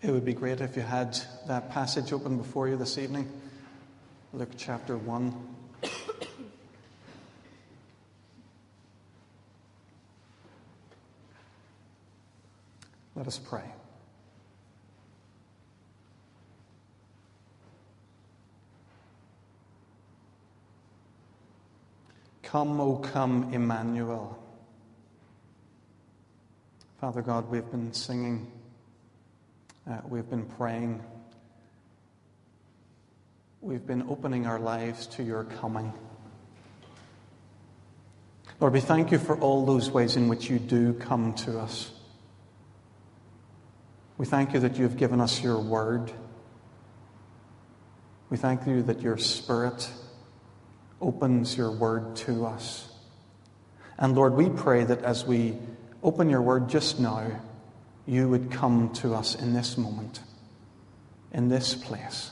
It would be great if you had that passage open before you this evening. Luke chapter 1. Let us pray. Come, O come, Emmanuel. Father God, we've been singing, uh, we've been praying, we've been opening our lives to your coming. Lord, we thank you for all those ways in which you do come to us. We thank you that you have given us your word. We thank you that your spirit opens your word to us. And Lord, we pray that as we open your word just now, you would come to us in this moment, in this place,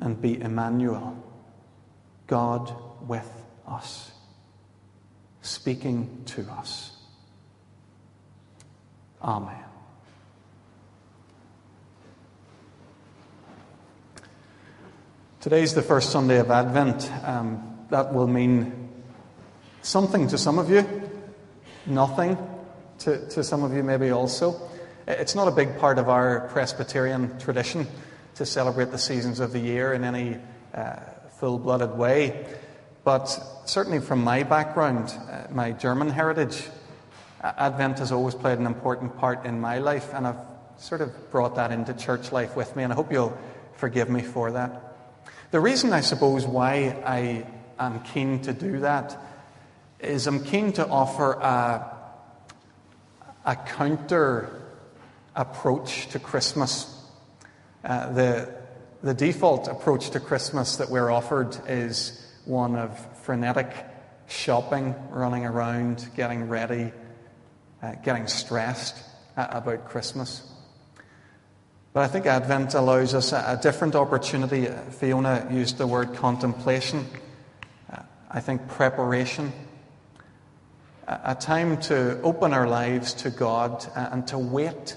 and be Emmanuel, God with us, speaking to us. Amen. Today's the first Sunday of Advent. Um, that will mean something to some of you, nothing to, to some of you, maybe also. It's not a big part of our Presbyterian tradition to celebrate the seasons of the year in any uh, full blooded way. But certainly from my background, uh, my German heritage, Advent has always played an important part in my life, and I've sort of brought that into church life with me, and I hope you'll forgive me for that. The reason, I suppose, why I am keen to do that is I'm keen to offer a, a counter approach to Christmas. Uh, the, the default approach to Christmas that we're offered is one of frenetic shopping, running around, getting ready, uh, getting stressed about Christmas. But I think Advent allows us a, a different opportunity. Fiona used the word contemplation. Uh, I think preparation. A, time to open our lives to God uh, and to wait.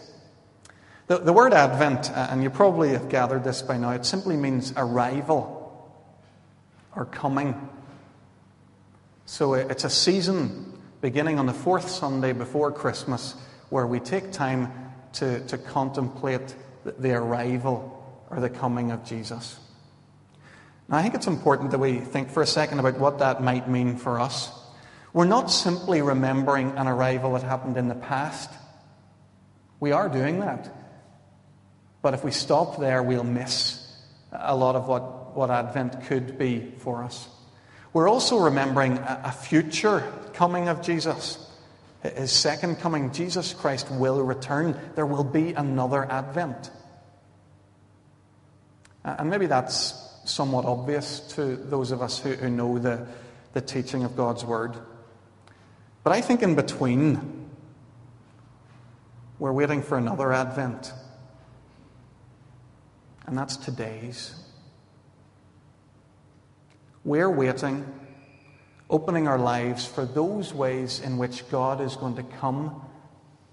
The, the word Advent, uh, and you probably have gathered this by now, it simply means arrival or coming. So it's a season beginning on the fourth Sunday before Christmas where we take time to, to contemplate the arrival or the coming of Jesus. Now, I think it's important that we think for a second about what that might mean for us. We're not simply remembering an arrival that happened in the past. We are doing that. But if we stop there, we'll miss a lot of what, what Advent could be for us. We're also remembering a, future coming of Jesus. His second coming, Jesus Christ will return. There will be another advent. And maybe that's somewhat obvious to those of us who, who know the, the teaching of God's Word. But I think in between, we're waiting for another advent. And that's today's. We're waiting opening our lives for those ways in which God is going to come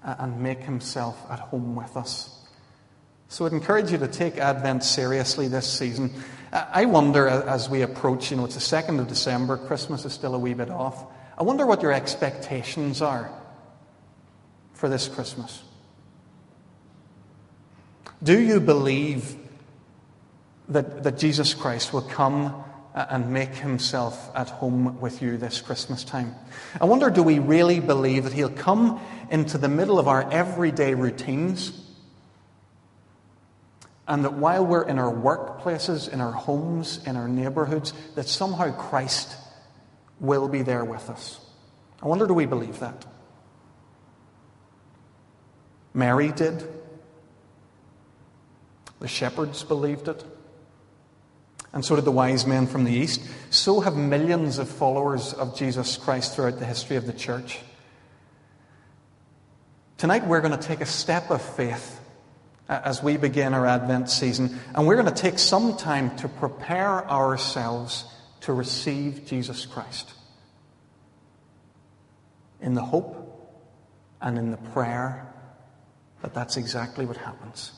and make himself at home with us. So I'd encourage you to take Advent seriously this season. I wonder as we approach, you know, it's the 2nd of December, Christmas is still a wee bit off. I wonder what your expectations are for this Christmas. Do you believe that, that Jesus Christ will come uh, and make himself at home with you this Christmas time. I wonder do we really believe that he'll come into the middle of our everyday routines? And that while we're in our workplaces, in our homes, in our neighborhoods, that somehow Christ will be there with us. I wonder do we believe that? Mary did. The shepherds believed it and so did the wise men from the East. So have millions of followers of Jesus Christ throughout the history of the church. Tonight, we're going to take a step of faith as we begin our Advent season, and we're going to take some time to prepare ourselves to receive Jesus Christ in the hope and in the prayer that that's exactly what happens.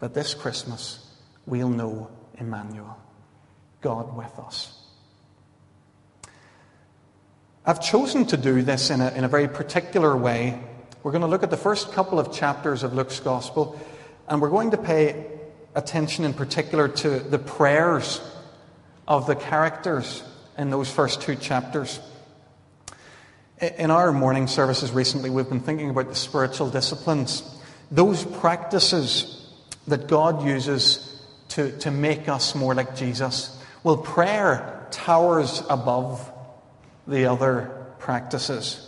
That this Christmas we'll know Emmanuel, God with us. I've chosen to do this in a, in a very particular way. We're going to look at the first couple of chapters of Luke's Gospel, and we're going to pay attention in particular to the prayers of the characters in those first two chapters. In our morning services recently, we've been thinking about the spiritual disciplines, those practices that God uses to, to make us more like Jesus. Well, prayer towers above the other practices.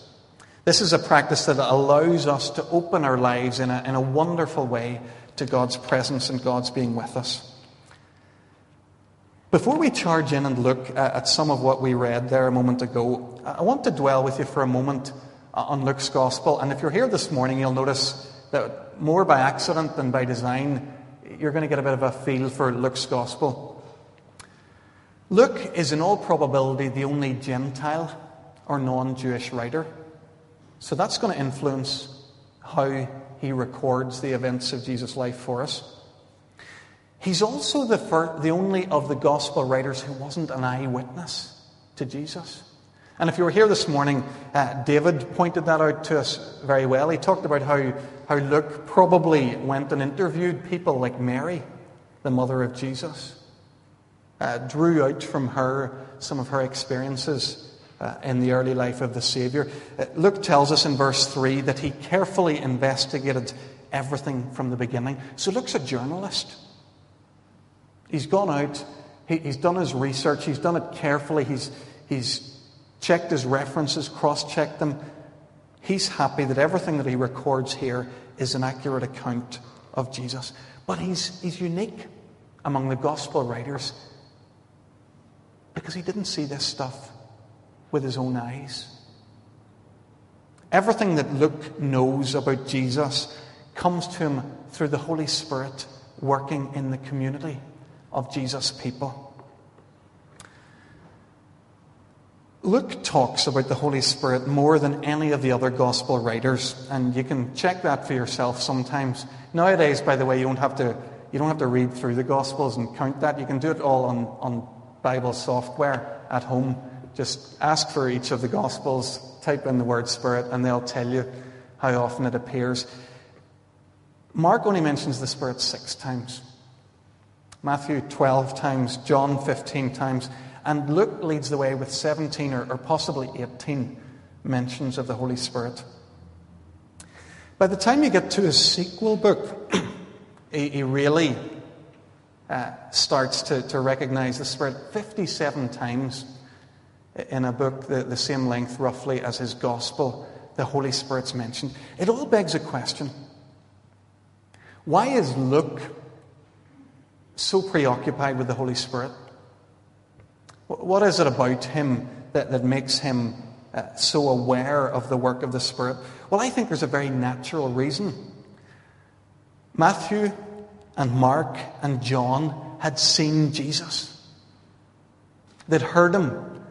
This is a practice that allows us to open our lives in a, in a wonderful way to God's presence and God's being with us. Before we charge in and look at some of what we read there a moment ago, I want to dwell with you for a moment uh, on Luke's Gospel. And if you're here this morning, you'll notice that more by accident than by design, you're going to get a bit of a feel for Luke's Gospel. Luke is, in all probability, the only Gentile or non Jewish writer. So that's going to influence how he records the events of Jesus' life for us. He's also the, first, the only of the gospel writers who wasn't an eyewitness to Jesus. And if you were here this morning, uh, David pointed that out to us very well. He talked about how, how Luke probably went and interviewed people like Mary, the mother of Jesus uh, drew out from her some of her experiences uh, in the early life of the Saviour. Uh, Luke tells us in verse 3 that he carefully investigated everything from the beginning. So Luke's a journalist. He's gone out, he, he's done his research, he's done it carefully, he's, he's checked his references, cross checked them. He's happy that everything that he records here is an accurate account of Jesus. But he's, he's unique among the gospel writers because he didn't see this stuff with his own eyes. Everything that Luke knows about Jesus comes to him through the Holy Spirit working in the community of Jesus' people. Luke talks about the Holy Spirit more than any of the other gospel writers, and you can check that for yourself sometimes. Nowadays, by the way, you don't have to, you don't have to read through the gospels and count that. You can do it all on, on Bible software at home. Just ask for each of the Gospels, type in the word Spirit, and they'll tell you how often it appears. Mark only mentions the Spirit six times, Matthew 12 times, John 15 times, and Luke leads the way with 17 or, or possibly 18 mentions of the Holy Spirit. By the time you get to his sequel book, he, he really uh, starts to, to recognize the Spirit 57 times in a book the, the same length, roughly, as his Gospel. The Holy Spirit's mentioned. It all begs a question Why is Luke so preoccupied with the Holy Spirit? What is it about him that, that makes him uh, so aware of the work of the Spirit? Well, I think there's a very natural reason. Matthew and Mark and John had seen Jesus. They'd heard him.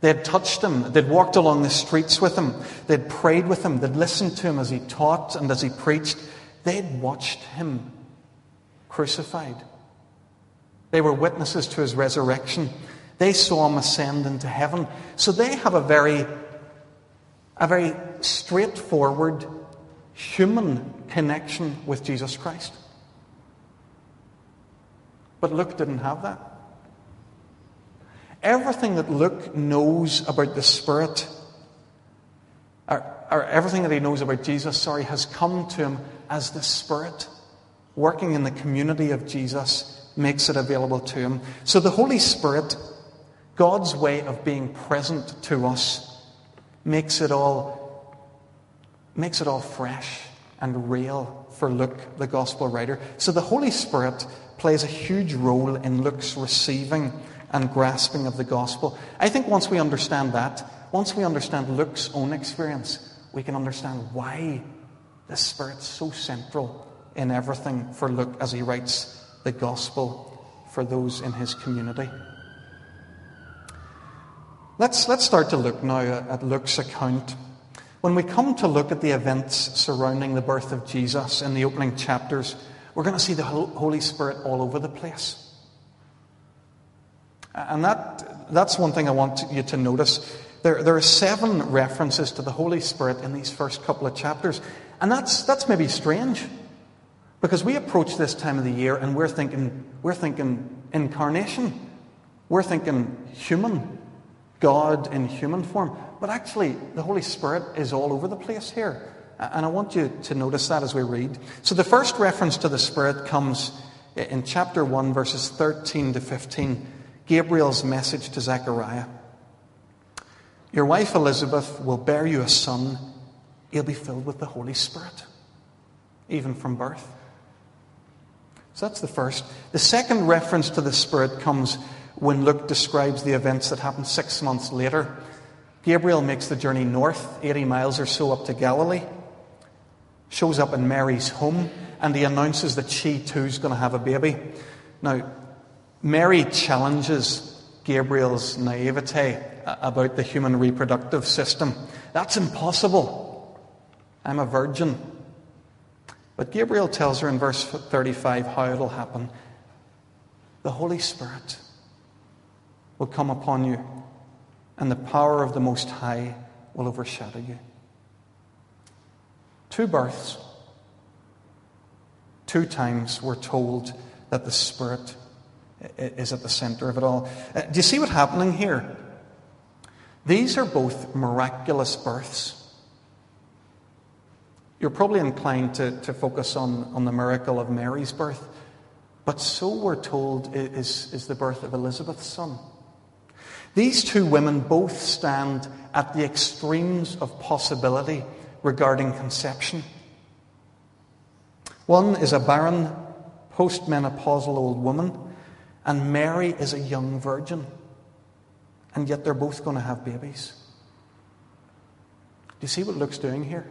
They'd touched him. They'd walked along the streets with him. They'd prayed with him. They'd listened to him as he taught and as he preached. They'd watched him crucified. They were witnesses to his resurrection. They saw him ascend into heaven. So they have a very, a very straightforward human connection with Jesus Christ. But Luke didn't have that. Everything that Luke knows about the Spirit, or, or, everything that he knows about Jesus, sorry, has come to him as the Spirit working in the community of Jesus makes it available to him. So the Holy Spirit, God's way of being present to us, makes it all makes it all fresh and real for Luke, the gospel writer. So the Holy Spirit plays a huge role in Luke's receiving and grasping of the gospel. I think once we understand that, once we understand Luke's own experience, we can understand why the Spirit's so central in everything for Luke as he writes the gospel for those in his community. Let's, let's start to look now at Luke's account When we come to look at the events surrounding the birth of Jesus in the opening chapters, we're going to see the Holy Spirit all over the place. And that, that's one thing I want you to notice. There, there are seven references to the Holy Spirit in these first couple of chapters. And that's, that's maybe strange. Because we approach this time of the year and we're thinking, we're thinking incarnation. We're thinking human. God in human form. But actually, the Holy Spirit is all over the place here. And I want you to notice that as we read. So the first reference to the Spirit comes in chapter 1, verses 13 to 15. Gabriel's message to Zechariah. Your wife Elizabeth will bear you a son. He'll be filled with the Holy Spirit, even from birth. So that's the first. The second reference to the Spirit comes when Luke describes the events that happened six months later. Gabriel makes the journey north, 80 miles or so up to Galilee, shows up in Mary's home, and he announces that she too is going to have a baby. Now, Mary challenges Gabriel's naivete about the human reproductive system. That's impossible. I'm a virgin. But Gabriel tells her in verse 35 how it'll happen. The Holy Spirit will come upon you, and the power of the Most High will overshadow you. Two births, two times we're told that the Spirit is at the center of it all. Uh, do you see what's happening here? These are both miraculous births. You're probably inclined to, to focus on, on the miracle of Mary's birth, but so we're told is, is the birth of Elizabeth's son. These two women both stand at the extremes of possibility regarding conception. One is a barren, postmenopausal old woman and Mary is a young virgin. And yet they're both going to have babies. Do you see what Luke's doing here?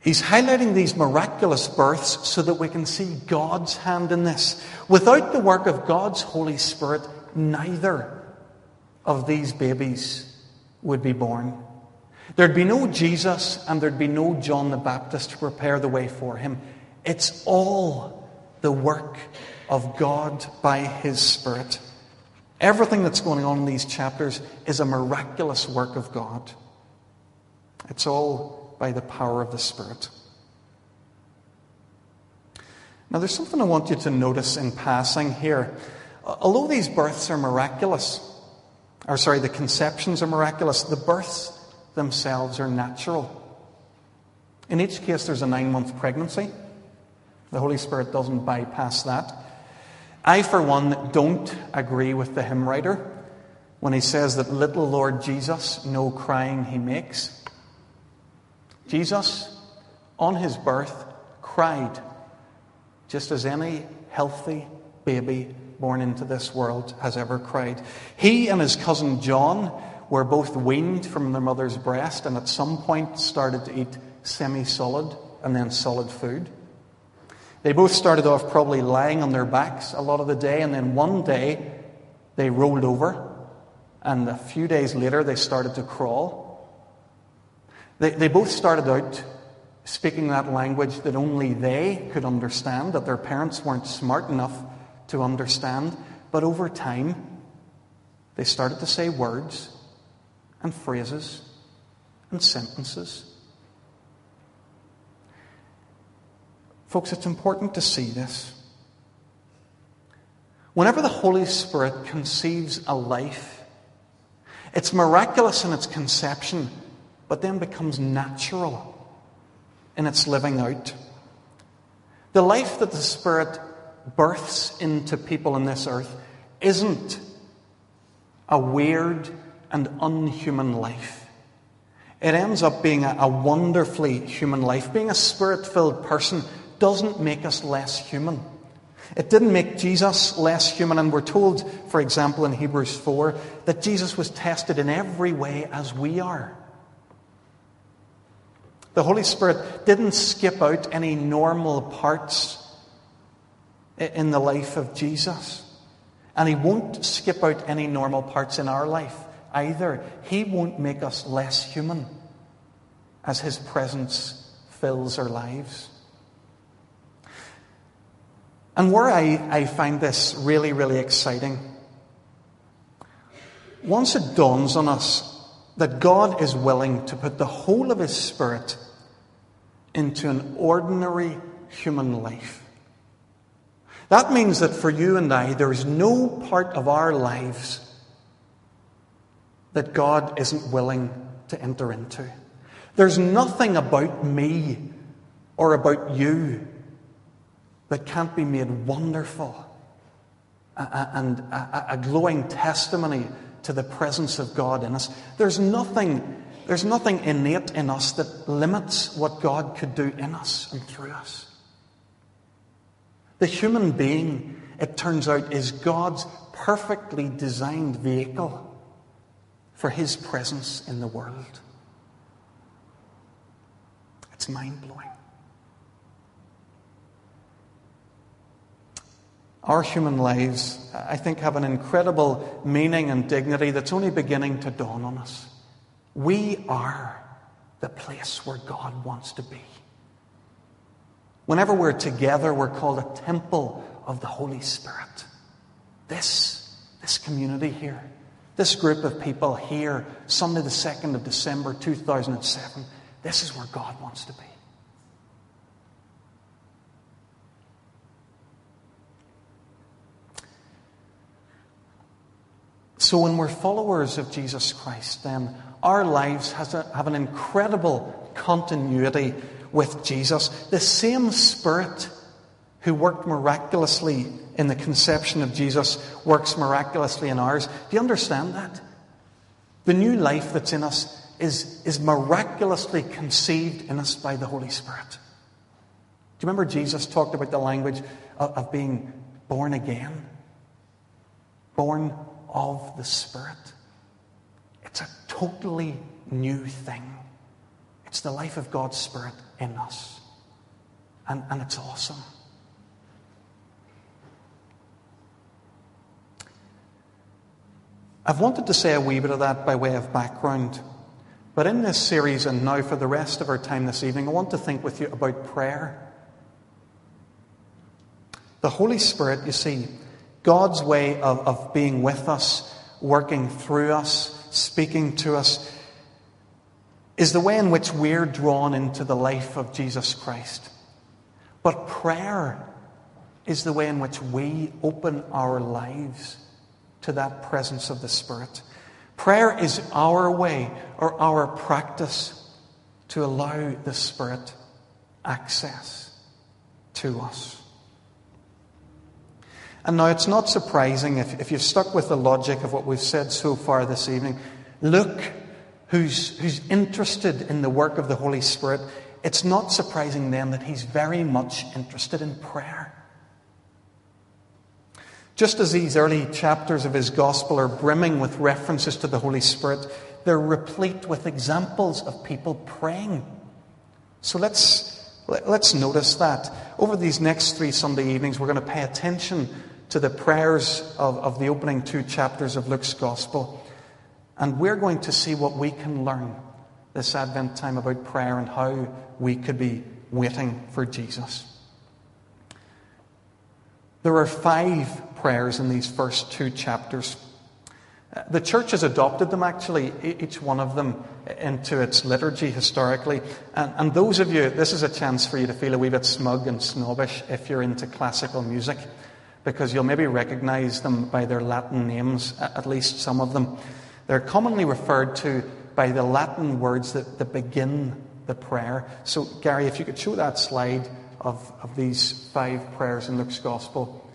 He's highlighting these miraculous births so that we can see God's hand in this. Without the work of God's Holy Spirit, neither of these babies would be born. There'd be no Jesus and there'd be no John the Baptist to prepare the way for him. It's all the work of God by His Spirit. Everything that's going on in these chapters is a miraculous work of God. It's all by the power of the Spirit. Now, there's something I want you to notice in passing here. Although these births are miraculous, or sorry, the conceptions are miraculous, the births themselves are natural. In each case, there's a nine month pregnancy. The Holy Spirit doesn't bypass that. I, for one, don't agree with the hymn writer when he says that little Lord Jesus, no crying he makes. Jesus, on his birth, cried just as any healthy baby born into this world has ever cried. He and his cousin John were both weaned from their mother's breast and at some point started to eat semi solid and then solid food. They both started off probably lying on their backs a lot of the day, and then one day they rolled over, and a few days later they started to crawl. They, they both started out speaking that language that only they could understand, that their parents weren't smart enough to understand. But over time, they started to say words and phrases and sentences. Folks, it's important to see this. Whenever the Holy Spirit conceives a life, it's miraculous in its conception, but then becomes natural in its living out. The life that the Spirit births into people in this earth isn't a weird and unhuman life. It ends up being a, a wonderfully human life. Being a spirit filled person doesn't make us less human. It didn't make Jesus less human, and we're told, for example, in Hebrews 4, that Jesus was tested in every way as we are. The Holy Spirit didn't skip out any normal parts in the life of Jesus, and He won't skip out any normal parts in our life either. He won't make us less human as His presence fills our lives. And where I, I find this really, really exciting, once it dawns on us that God is willing to put the whole of His Spirit into an ordinary human life, that means that for you and I, there is no part of our lives that God isn't willing to enter into. There's nothing about me or about you that can't be made wonderful and a glowing testimony to the presence of God in us. There's nothing, there's nothing innate in us that limits what God could do in us and through us. The human being, it turns out, is God's perfectly designed vehicle for his presence in the world. It's mind blowing. Our human lives, I think, have an incredible meaning and dignity that's only beginning to dawn on us. We are the place where God wants to be. Whenever we're together, we're called a temple of the Holy Spirit. This, this community here, this group of people here, Sunday the 2nd of December 2007, this is where God wants to be. So, when we're followers of Jesus Christ, then our lives a, have an incredible continuity with Jesus. The same Spirit who worked miraculously in the conception of Jesus works miraculously in ours. Do you understand that? The new life that's in us is, is miraculously conceived in us by the Holy Spirit. Do you remember Jesus talked about the language of, of being born again? Born of the Spirit. It's a totally new thing. It's the life of God's Spirit in us. And, and it's awesome. I've wanted to say a wee bit of that by way of background. But in this series, and now for the rest of our time this evening, I want to think with you about prayer. The Holy Spirit, you see, God's way of, of being with us, working through us, speaking to us, is the way in which we're drawn into the life of Jesus Christ. But prayer is the way in which we open our lives to that presence of the Spirit. Prayer is our way or our practice to allow the Spirit access to us. And now it's not surprising if, if you've stuck with the logic of what we've said so far this evening. Luke, who's, who's interested in the work of the Holy Spirit, it's not surprising then that he's very much interested in prayer. Just as these early chapters of his gospel are brimming with references to the Holy Spirit, they're replete with examples of people praying. So let's, let's notice that. Over these next three Sunday evenings, we're going to pay attention to the prayers of, of the opening two chapters of Luke's gospel. And we're going to see what we can learn this Advent time about prayer and how we could be waiting for Jesus. There are five prayers in these first two chapters. The church has adopted them, actually, each one of them, into its liturgy historically. And, and, those of you, this is a chance for you to feel a wee bit smug and snobbish if you're into classical music, because you'll maybe recognize them by their Latin names, at least some of them. They're commonly referred to by the Latin words that, that begin the prayer. So, Gary, if you could show that slide of, of these five prayers in Luke's Gospel.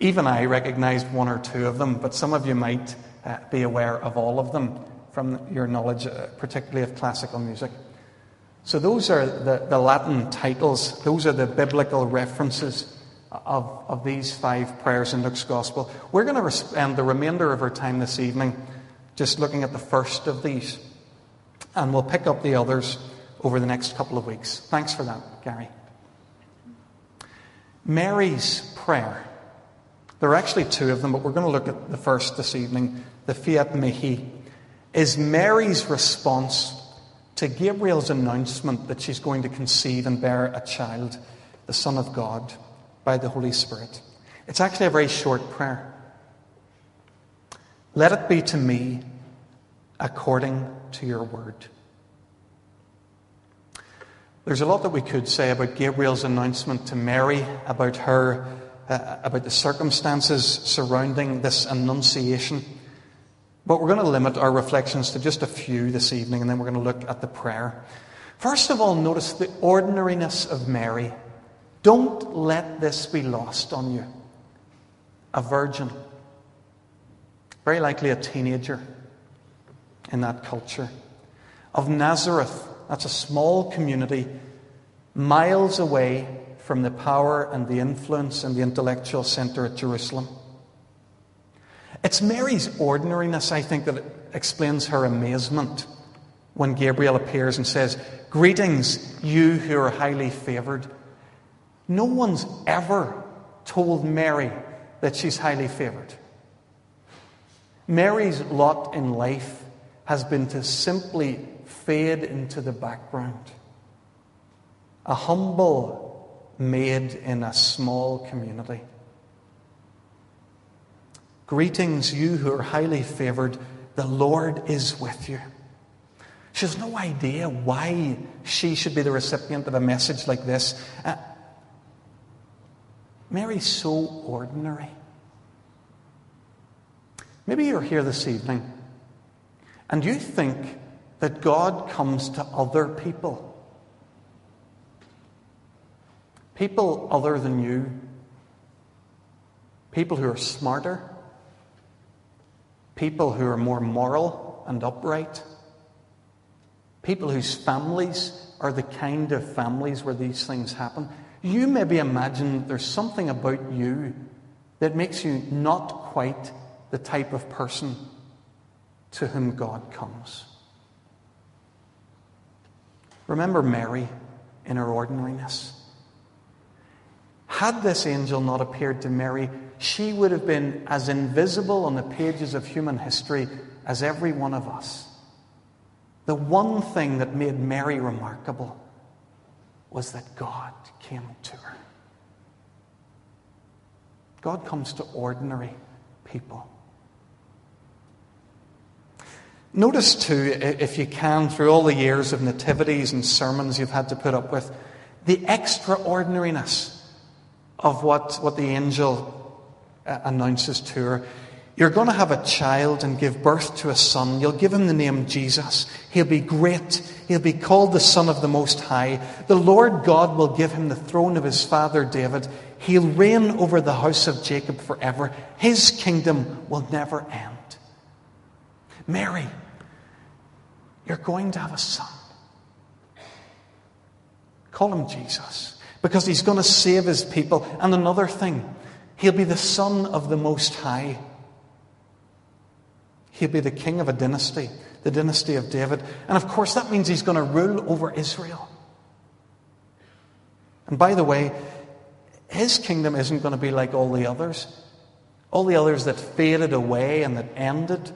Even I recognized one or two of them, but some of you might uh, be aware of all of them from your knowledge, uh, particularly of classical music. So, those are the, the Latin titles, those are the biblical references of, of these five prayers in Luke's Gospel. We're going to spend the remainder of our time this evening just looking at the first of these, and we'll pick up the others over the next couple of weeks. Thanks for that, Gary. Mary's prayer there are actually two of them, but we're going to look at the first this evening the Fiat Mihi, is Mary's response to Gabriel's announcement that she's going to conceive and bear a child, the Son of God, by the Holy Spirit. It's actually a very short prayer. Let it be to me according to your word. There's a lot that we could say about Gabriel's announcement to Mary, about her, uh, about the circumstances surrounding this annunciation. But we're going to limit our reflections to just a few this evening, and then we're going to look at the prayer. First of all, notice the ordinariness of Mary. Don't let this be lost on you. A virgin, very likely a teenager in that culture. Of Nazareth, that's a small community miles away from the power and the influence and the intellectual center at Jerusalem. It's Mary's ordinariness, I think, that explains her amazement when Gabriel appears and says, Greetings, you who are highly favored. No one's ever told Mary that she's highly favored. Mary's lot in life has been to simply fade into the background. A humble maid in a small community. Greetings, you who are highly favored. The Lord is with you. She has no idea why she should be the recipient of a message like this. Uh, Mary's so ordinary. Maybe you're here this evening and you think that God comes to other people. People other than you. People who are smarter, people who are more moral and upright, people whose families are the kind of families where these things happen. You maybe imagine there's something about you that makes you not quite the type of person to whom God comes. Remember Mary in her ordinariness. Had this angel not appeared to Mary, she would have been as invisible on the pages of human history as every one of us. The one thing that made Mary remarkable was that God came to her. God comes to ordinary people. Notice, too, if you can, through all the years of nativities and sermons you've had to put up with, the extraordinariness of what, what the angel uh, announces to her. You're going to have a child and give birth to a son. You'll give him the name Jesus. He'll be great. He'll be called the Son of the Most High. The Lord God will give him the throne of his father David. He'll reign over the house of Jacob forever. His kingdom will never end. Mary, you're going to have a son. Call him Jesus because he's going to save his people. And another thing, He'll be the son of the Most High. He'll be the king of a dynasty, the dynasty of David. And of course, that means he's going to rule over Israel. And by the way, his kingdom isn't going to be like all the others, all the others that faded away and that ended.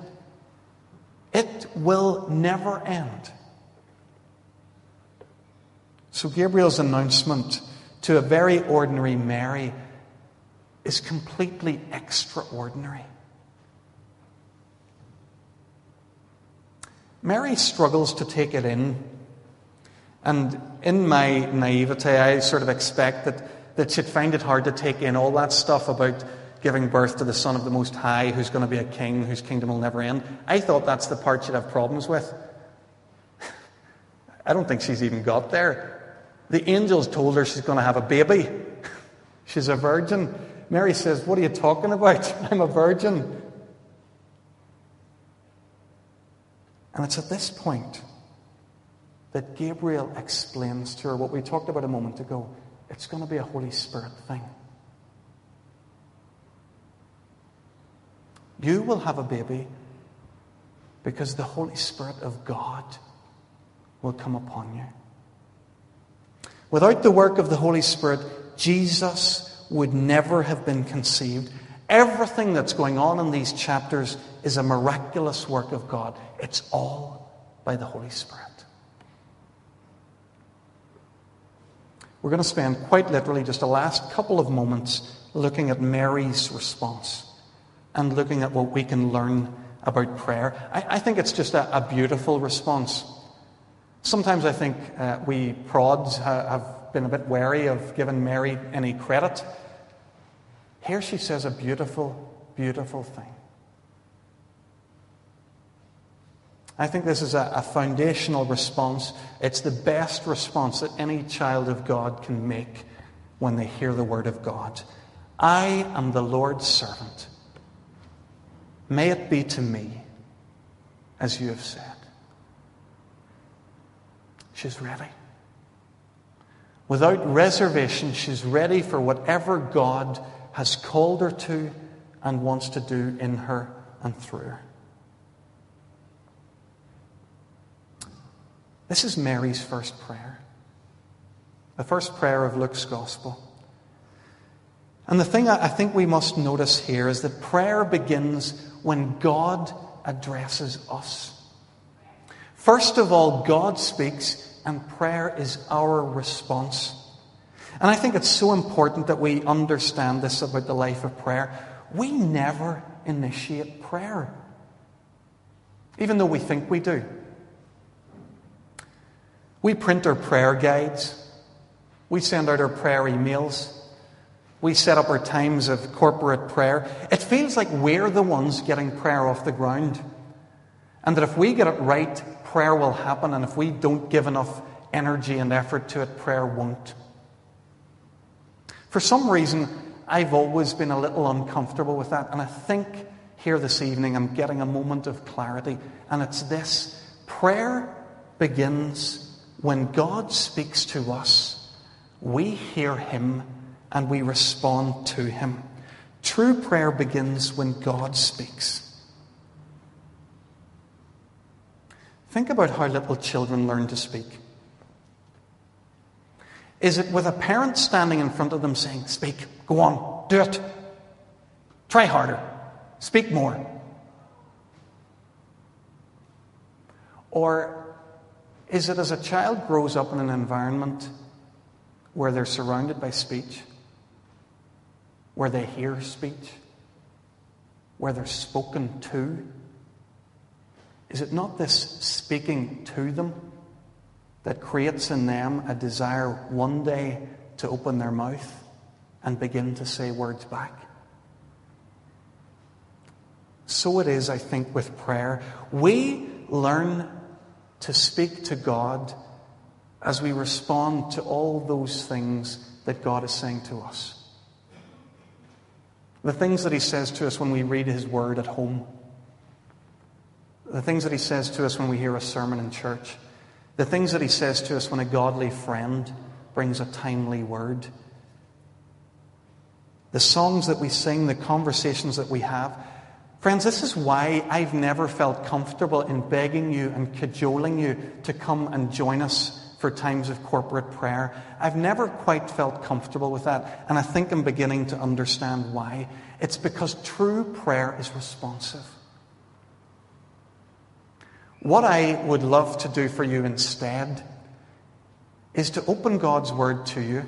It will never end. So, Gabriel's announcement to a very ordinary Mary is completely extraordinary. Mary struggles to take it in. And in my naivete, I sort of expect that, that she'd find it hard to take in all that stuff about giving birth to the Son of the Most High, who's going to be a king, whose kingdom will never end. I thought that's the part she'd have problems with. I don't think she's even got there. The angels told her she's going to have a baby. she's a virgin. Mary says, What are you talking about? I'm a virgin. And it's at this point that Gabriel explains to her what we talked about a moment ago. It's going to be a Holy Spirit thing. You will have a baby because the Holy Spirit of God will come upon you. Without the work of the Holy Spirit, Jesus would never have been conceived. Everything that's going on in these chapters is a miraculous work of God. It's all by the Holy Spirit. We're going to spend quite literally just the last couple of moments looking at Mary's response and looking at what we can learn about prayer. I, I think it's just a, a, beautiful response. Sometimes I think uh, we prods have been a bit wary of giving Mary any credit. Here she says a beautiful, beautiful thing. I think this is a, a, foundational response. It's the best response that any child of God can make when they hear the word of God. I am the Lord's servant. May it be to me as you have said. She's ready. Without reservation, she's ready for whatever God has called her to and wants to do in her and through her. This is Mary's first prayer, the first prayer of Luke's Gospel. And the thing I think we must notice here is that prayer begins when God addresses us. First of all, God speaks, and prayer is our response. And I think it's so important that we understand this about the life of prayer. We never initiate prayer, even though we think we do. We print our prayer guides, we send out our prayer emails, we set up our times of corporate prayer. It feels like we're the ones getting prayer off the ground. And that if we get it right, prayer will happen. And if we don't give enough energy and effort to it, prayer won't. For some reason, I've always been a little uncomfortable with that. And I think here this evening I'm getting a moment of clarity. And it's this prayer begins when God speaks to us, we hear Him and we respond to Him. True prayer begins when God speaks. Think about how little children learn to speak. Is it with a parent standing in front of them saying, Speak, go on, do it, try harder, speak more? Or is it as a child grows up in an environment where they're surrounded by speech? where they hear speech, where they're spoken to? Is it not this speaking to them that creates in them a desire one day to open their mouth and begin to say words back? So it is, I think, with prayer. We learn to speak to God as we respond to all those things that God is saying to us. The things that He says to us when we read His Word at home. The things that He says to us when we hear a sermon in church. The things that He says to us when a godly friend brings a timely word. The songs that we sing, the conversations that we have. Friends, this is why I've never felt comfortable in begging you and cajoling you to come and join us for times of corporate prayer. I've never quite felt comfortable with that, and I think I'm beginning to understand why. It's because true prayer is responsive. What I would love to do for you instead is to open God's Word to you.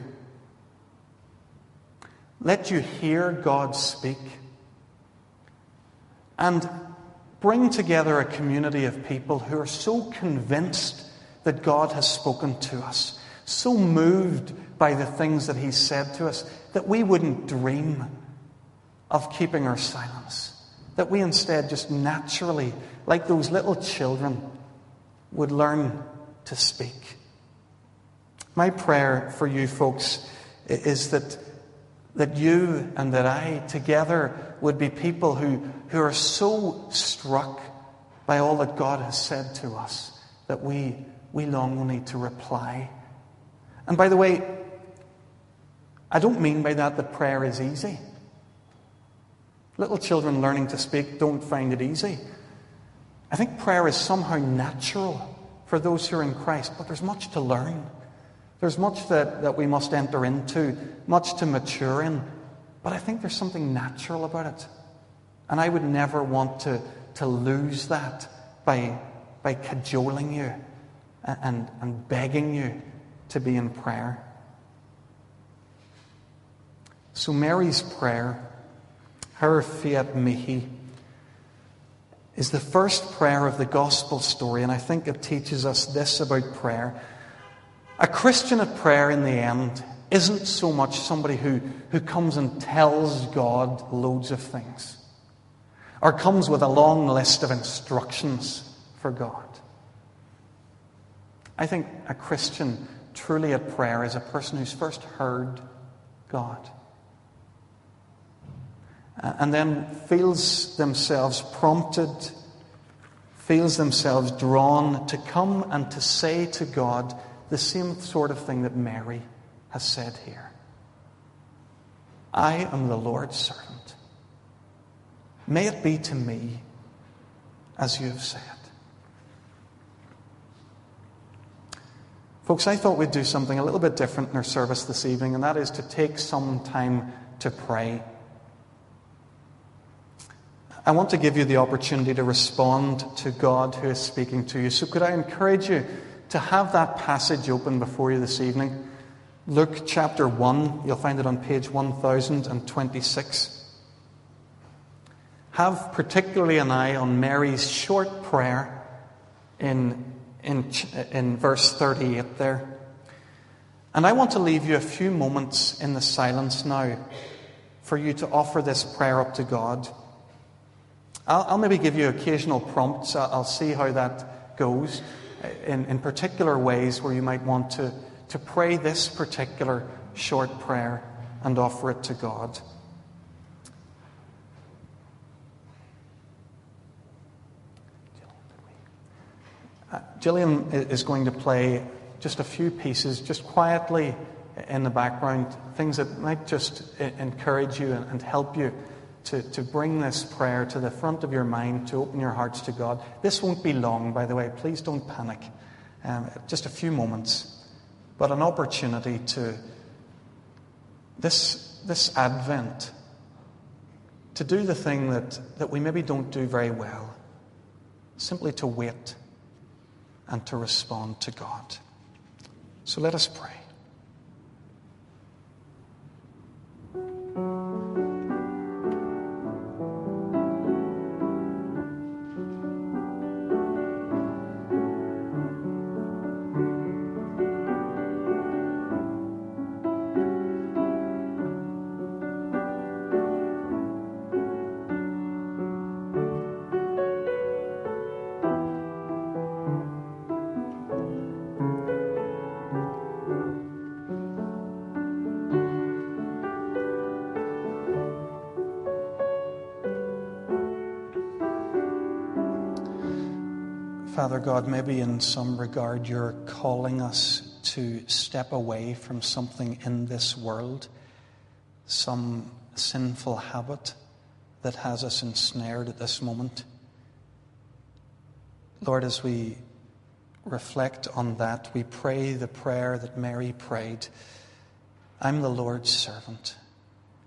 Let you hear God speak. And bring together a community of people who are so convinced that God has spoken to us, so moved by the things that He said to us, that we wouldn't dream of keeping our silence. That we instead just naturally, like those little children, would learn to speak. My prayer for you folks is that, that you and that I together would be people who, who are so struck by all that God has said to us that we we long only to reply. And by the way, I don't mean by that that prayer is easy. Little children learning to speak don't find it easy. I think prayer is somehow natural for those who are in Christ, but there's much to learn. There's much that, that we must enter into, much to mature in. But I think there's something natural about it. And I would never want to, to lose that by, by cajoling you and, and begging you to be in prayer. So, Mary's prayer, her fiat mihi, is the first prayer of the gospel story, and I think it teaches us this about prayer. A Christian at prayer, in the end, isn't so much somebody who, who comes and tells God loads of things or comes with a long list of instructions for God. I think a Christian truly at prayer is a person who's first heard God and then feels themselves prompted, feels themselves drawn to come and to say to God the same sort of thing that Mary has said here I am the Lord's servant. May it be to me as you have said. Folks, I thought we'd do something a little bit different in our service this evening, and that is to take some time to pray. I want to give you the opportunity to respond to God who is speaking to you. So, could I encourage you to have that passage open before you this evening? Luke chapter 1, you'll find it on page 1026. Have particularly an eye on Mary's short prayer in, in, in verse 38 there. And I want to leave you a few moments in the silence now for you to offer this prayer up to God. I'll, I'll maybe give you occasional prompts. I'll, I'll see how that goes in, in particular ways where you might want to, to pray this particular short prayer and offer it to God. Uh, Gillian is going to play just a few pieces, just quietly in the background, things that might just encourage you and help you to, to bring this prayer to the front of your mind, to open your hearts to God. This won't be long, by the way. Please don't panic. Um, just a few moments, but an opportunity to this, this Advent to do the thing that, that we maybe don't do very well, simply to wait and to respond to God. So let us pray. Father God, maybe in some regard you're calling us to step away from something in this world, some sinful habit that has us ensnared at this moment. Lord, as we reflect on that, we pray the prayer that Mary prayed I'm the Lord's servant.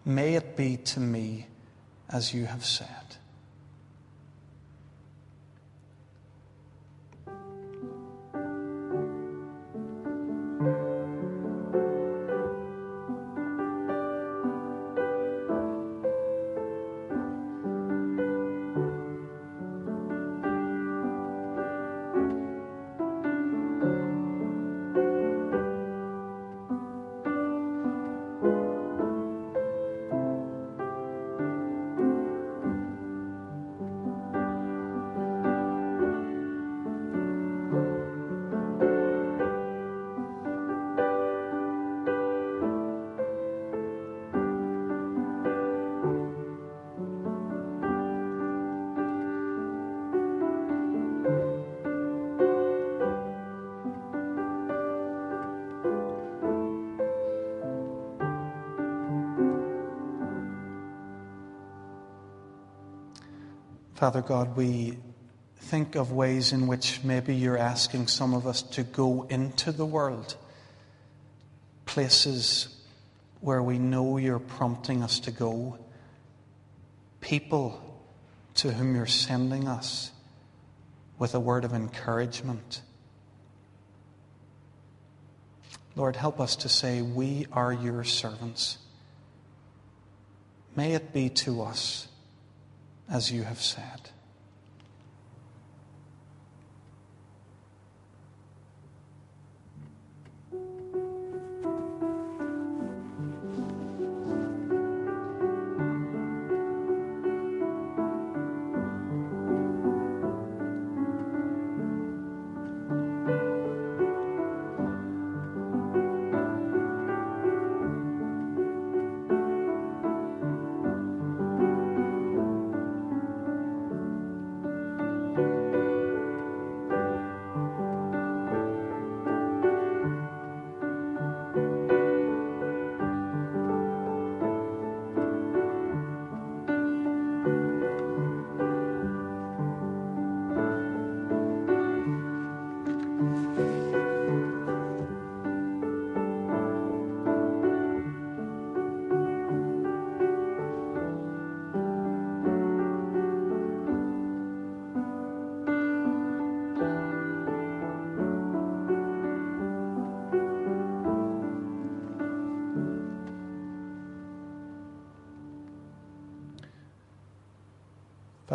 May it be to me as you have said. Father God, we think of ways in which maybe you're asking some of us to go into the world, places where we know you're prompting us to go, people to whom you're sending us with a word of encouragement. Lord, help us to say, We are your servants. May it be to us as you have said.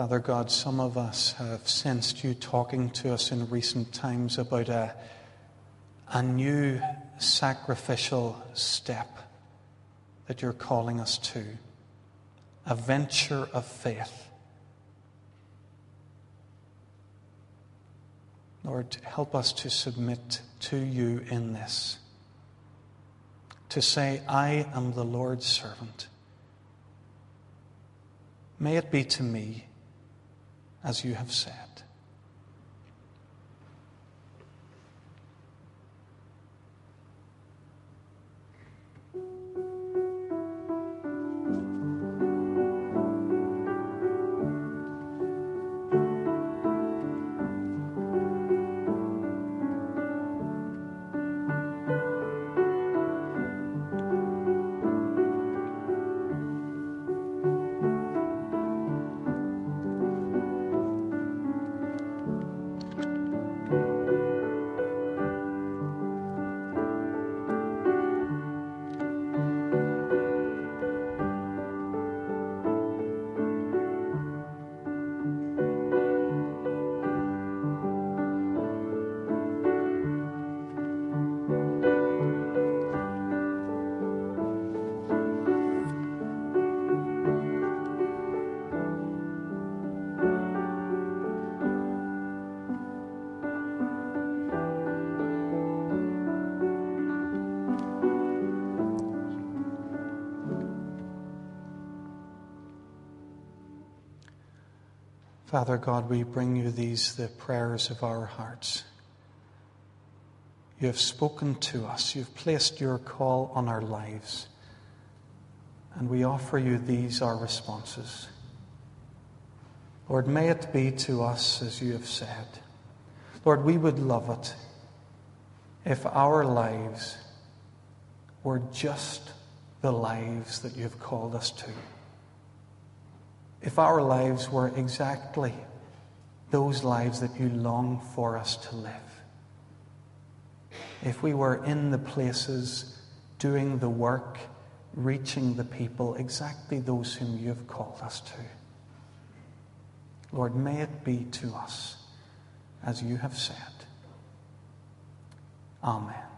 Father God, some of us have sensed you talking to us in recent times about a, a new sacrificial step that you're calling us to, a venture of faith. Lord, help us to submit to you in this, to say, I am the Lord's servant. May it be to me as you have said. Father God, we bring you these, the prayers of our hearts. You have spoken to us. You've placed your call on our lives. And we offer you these, our responses. Lord, may it be to us as you have said. Lord, we would love it if our lives were just the lives that you have called us to if our lives were exactly those lives that you long for us to live, if we were in the places doing the work, reaching the people, exactly those whom you have called us to. Lord, may it be to us as you have said. Amen.